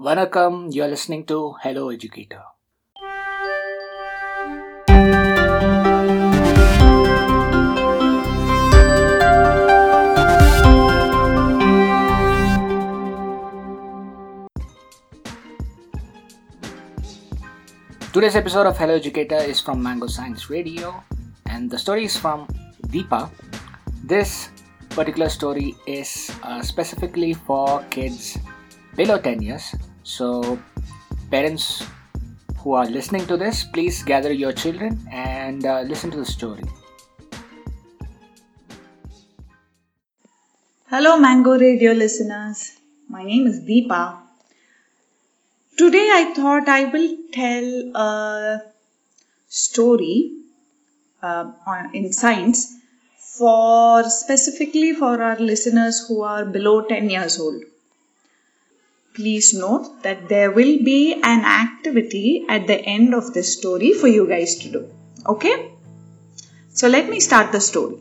Vanakkam, you're listening to Hello Educator. Today's episode of Hello Educator is from Mango Science Radio, and the story is from Deepa. This particular story is uh, specifically for kids below 10 years. So, parents who are listening to this, please gather your children and uh, listen to the story. Hello, Mango Radio listeners. My name is Deepa. Today I thought I will tell a story uh, on, in science for specifically for our listeners who are below 10 years old. Please note that there will be an activity at the end of this story for you guys to do. Okay? So let me start the story.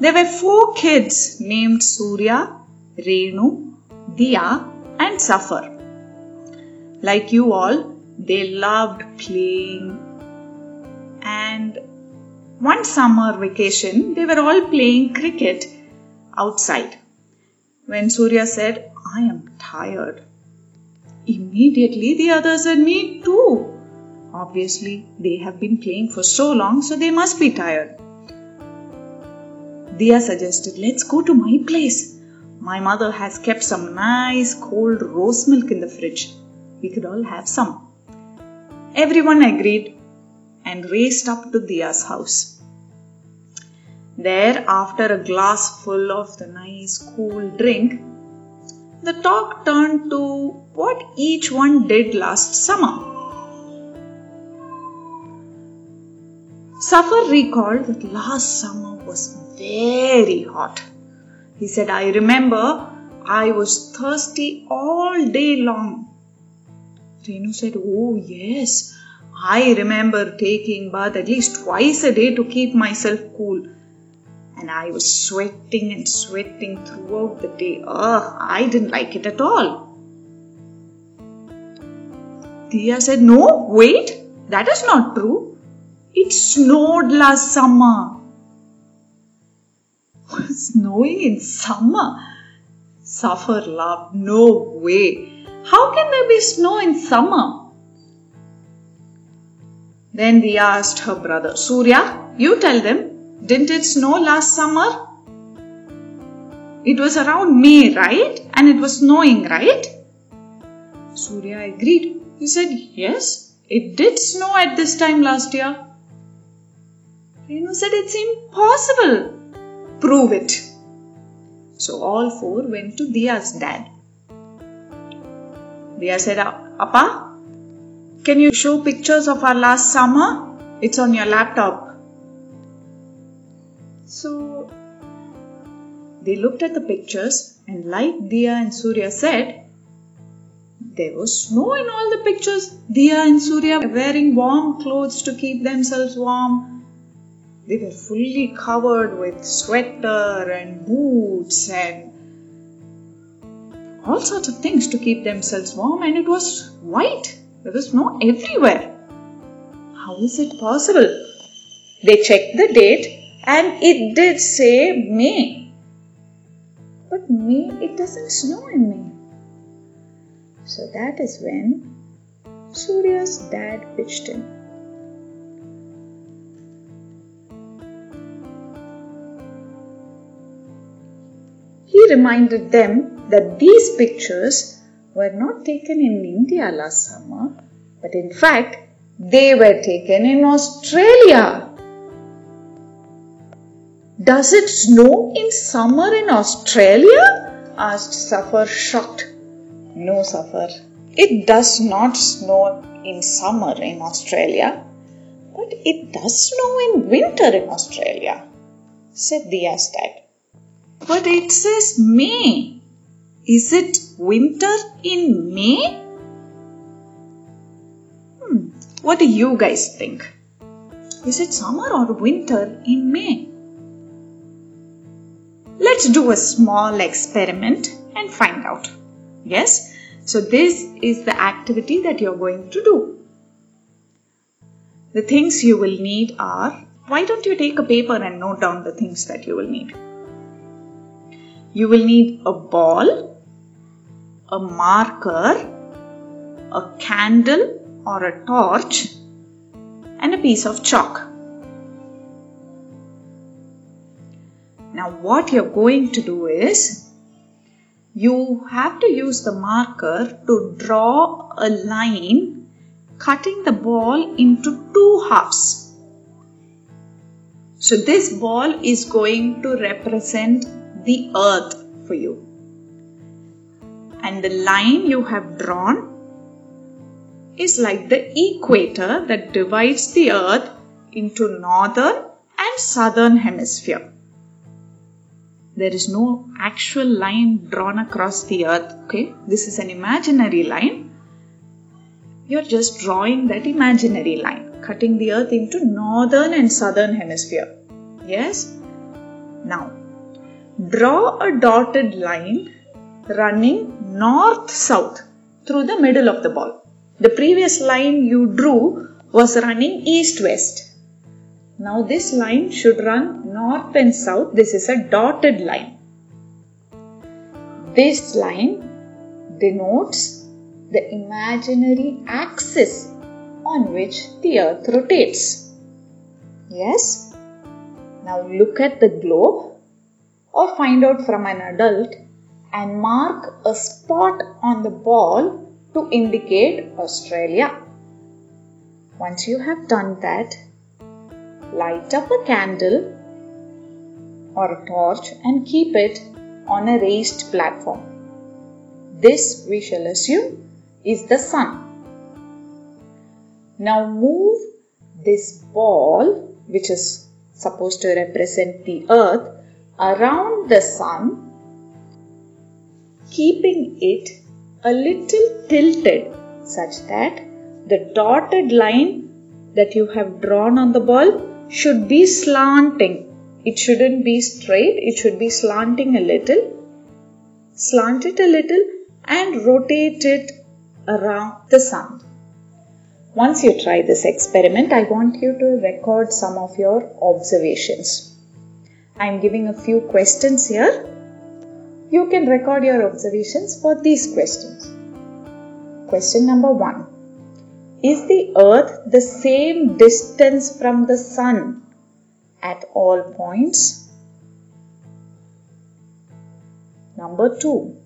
There were four kids named Surya, Renu, Diya, and Safar. Like you all, they loved playing. And one summer vacation, they were all playing cricket outside. When Surya said, I am tired, immediately the others said, Me too. Obviously, they have been playing for so long, so they must be tired. Diya suggested, Let's go to my place. My mother has kept some nice cold rose milk in the fridge. We could all have some. Everyone agreed and raced up to Diya's house. There, after a glass full of the nice cool drink, the talk turned to what each one did last summer. Safar recalled that last summer was very hot. He said, I remember I was thirsty all day long. Renu said, Oh, yes. I remember taking bath at least twice a day to keep myself cool. And I was sweating and sweating throughout the day. Ugh, I didn't like it at all. Diya said, No, wait, that is not true. It snowed last summer. Snowing in summer? Safar laughed. No way. How can there be snow in summer? Then Diya asked her brother, Surya, you tell them, didn't it snow last summer? It was around May, right? And it was snowing, right? Surya agreed. He said, Yes, it did snow at this time last year. Renu said, It's impossible. Prove it. So all four went to Diya's dad. Diya said, Appa, can you show pictures of our last summer? It's on your laptop. So they looked at the pictures, and like Diya and Surya said, there was snow in all the pictures. Diya and Surya were wearing warm clothes to keep themselves warm. They were fully covered with sweater and boots and all sorts of things to keep themselves warm, and it was white. There was snow everywhere. How is it possible? They checked the date and it did say May. But May, it doesn't snow in May. So that is when Surya's dad pitched in. He reminded them that these pictures were not taken in India last summer, but in fact, they were taken in Australia. Does it snow in summer in Australia? asked Safar, shocked. No, Safar, it does not snow in summer in Australia, but it does snow in winter in Australia, said the dad. But it says May. Is it winter in May? Hmm. What do you guys think? Is it summer or winter in May? Let's do a small experiment and find out. Yes? So, this is the activity that you're going to do. The things you will need are why don't you take a paper and note down the things that you will need? You will need a ball, a marker, a candle or a torch, and a piece of chalk. Now, what you're going to do is you have to use the marker to draw a line cutting the ball into two halves. So, this ball is going to represent the earth for you. And the line you have drawn is like the equator that divides the earth into northern and southern hemisphere. There is no actual line drawn across the earth, okay? This is an imaginary line. You're just drawing that imaginary line, cutting the earth into northern and southern hemisphere. Yes? Now, draw a dotted line running north south through the middle of the ball. The previous line you drew was running east west. Now this line should run north and south. This is a dotted line. This line denotes the imaginary axis on which the earth rotates. Yes? Now look at the globe or find out from an adult and mark a spot on the ball to indicate Australia. Once you have done that, light up a candle or a torch and keep it on a raised platform. This, we shall assume, is the sun. Now move this ball, which is supposed to represent the earth, around the sun, keeping it a little tilted such that the dotted line that you have drawn on the ball should be slanting. It shouldn't be straight, it should be slanting a little. Slant it a little and rotate it around the sun. Once you try this experiment, I want you to record some of your observations. I am giving a few questions here you can record your observations for these questions. Question number one Is the earth the same distance from the sun at all points? Number two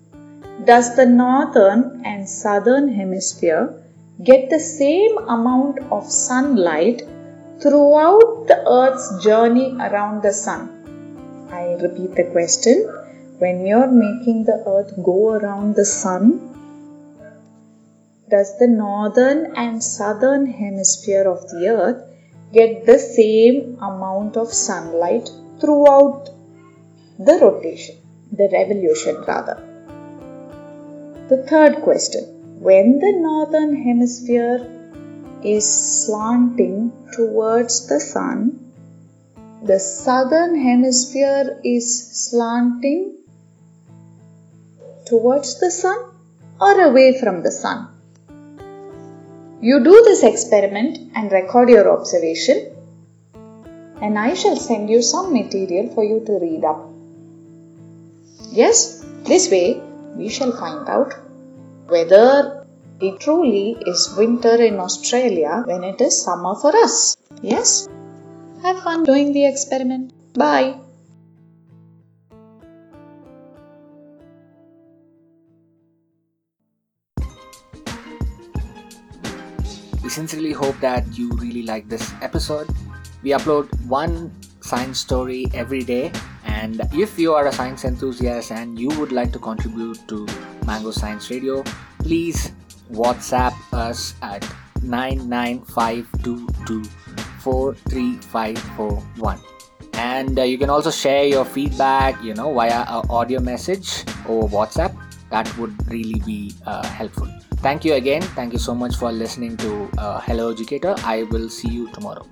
Does the northern and southern hemisphere get the same amount of sunlight throughout the earth's journey around the sun? I repeat the question when you're making the earth go around the sun, does the northern and southern hemisphere of the earth get the same amount of sunlight throughout the rotation, the revolution rather? The third question when the northern hemisphere is slanting towards the sun, the southern hemisphere is slanting towards the sun or away from the sun. You do this experiment and record your observation, and I shall send you some material for you to read up. Yes, this way we shall find out whether it truly is winter in Australia when it is summer for us. Yes? Have fun doing the experiment. Bye. Sincerely hope that you really like this episode. We upload one science story every day, and if you are a science enthusiast and you would like to contribute to Mango Science Radio, please WhatsApp us at 99522435541 and uh, you can also share your feedback you know via audio message or whatsapp. That would really be uh, helpful thank you again. Thank you so much for listening to uh, hello educator. I will see you tomorrow